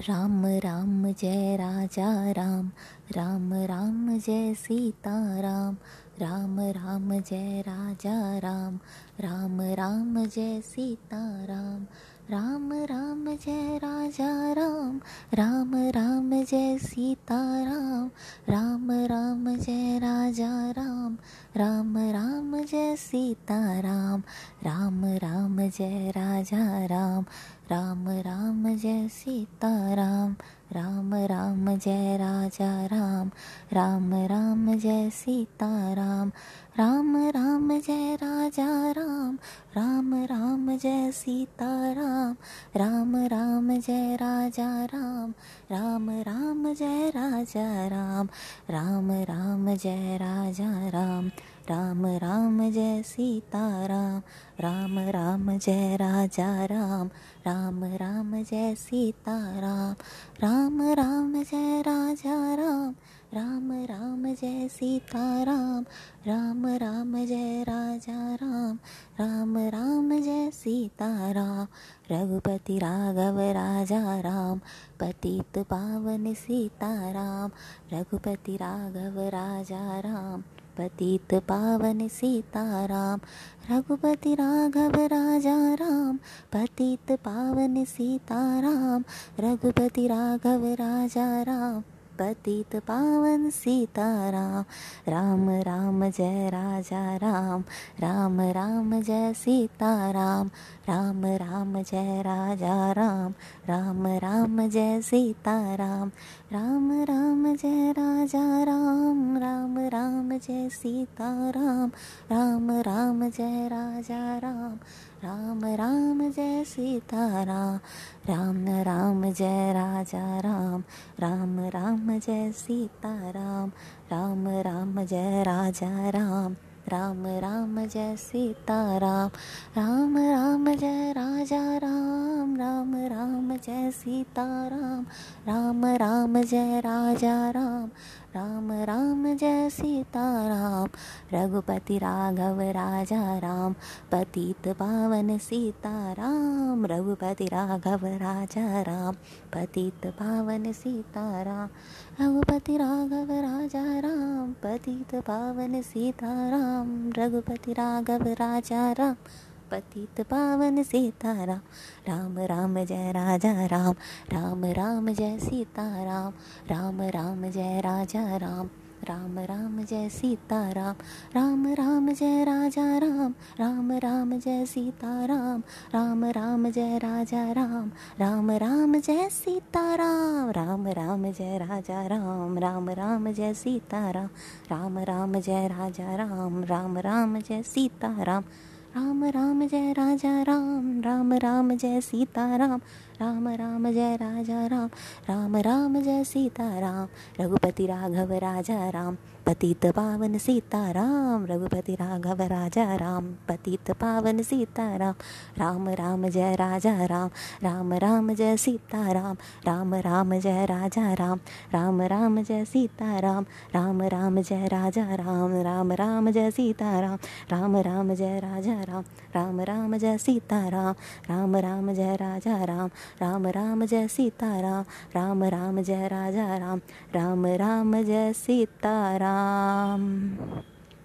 राम राम जय राजा राम राम राम जय सीता राम राम राम जय राजा राम राम राम जय सीता राम राम राम जय राजा राम राम राम जय सीता राम राम राम जय राजा राम राम राम जय सीता राम राम राम जय राजा राम राम राम जय सीता राम राम जय राजा राम राम राम जय सीता राम राम राम जय राजा राम राम राम जय सीता राम राम राम जय राजा राम राम राम जय राजा राम राम राम जय राजा राम राम राम जय सीता राम राम राम जय राजा राम राम राम जय सीता राम राम राम राम जय राजा राम राम राम जय सीता राम राम राम जय राजा राम राम राम जय सीता राम, रघुपति राघव राजा राम, पतित पावन सीता राम, रघुपति राघव राजा राम, पतित पावन सीताराम रघुपति राघव राजा राम। पतित पावन सीताराम रघुपति राघव राजा राम। पतित पावन सीताराम राम राम जय राजा राम। राम राम जय सीताराम राम राम जय राजा राम। राम राम जय सीताराम राम राम जय राजा राम राम राम जय सीताराम, राम राम राम जय राजा राम राम राम जय सीताराम राम राम राम जय राजा राम राम राम जय सीताराम, राम राम जय राजा राम। राम राम जय सीता राम राम राम जय राजा राम राम राम जय सीता राम राम राम जय राजा राम राम राम जय सीताराम। रघुपति राघव राजा राम। पतित पावन सीताराम। रघुपति राघव राजा राम। पतित पावन सीताराम। रघुपति राघव राजा राम। पतित पावन सीताराम। रघुपति राघव राजा राम पतित पावन सीताराम राम राम जय राजा राम राम राम जय सीताराम राम राम जय राजा राम राम राम जय सीताराम राम राम जय राजा राम राम राम जय सीताराम राम राम जय राजा राम राम राम जय सीताराम राम राम जय राजा राम राम राम जय सीताराम राम राम जय राजा राम राम राम जय सीताराम राम राम जय राजा राम राम राम जय सीता राम राम राम जय राजा राम राम राम जय सीता राम रघुपति राघव राजा राम पतित पावन सीता राम रघुपति राघव राजा राम पतित पावन सीताराम राम राम राम जय राजा राम राम राम जय सीताराम राम राम राम जय राजा राम राम राम जय सीता राम राम राम जय राजा राम राम राम जय सीता राम राम राम जय राजा राम राम राम जय सीताराम राम राम जय राजा राम राम राम जय सीताराम राम राम जय राजा राम राम राम जय सीताराम।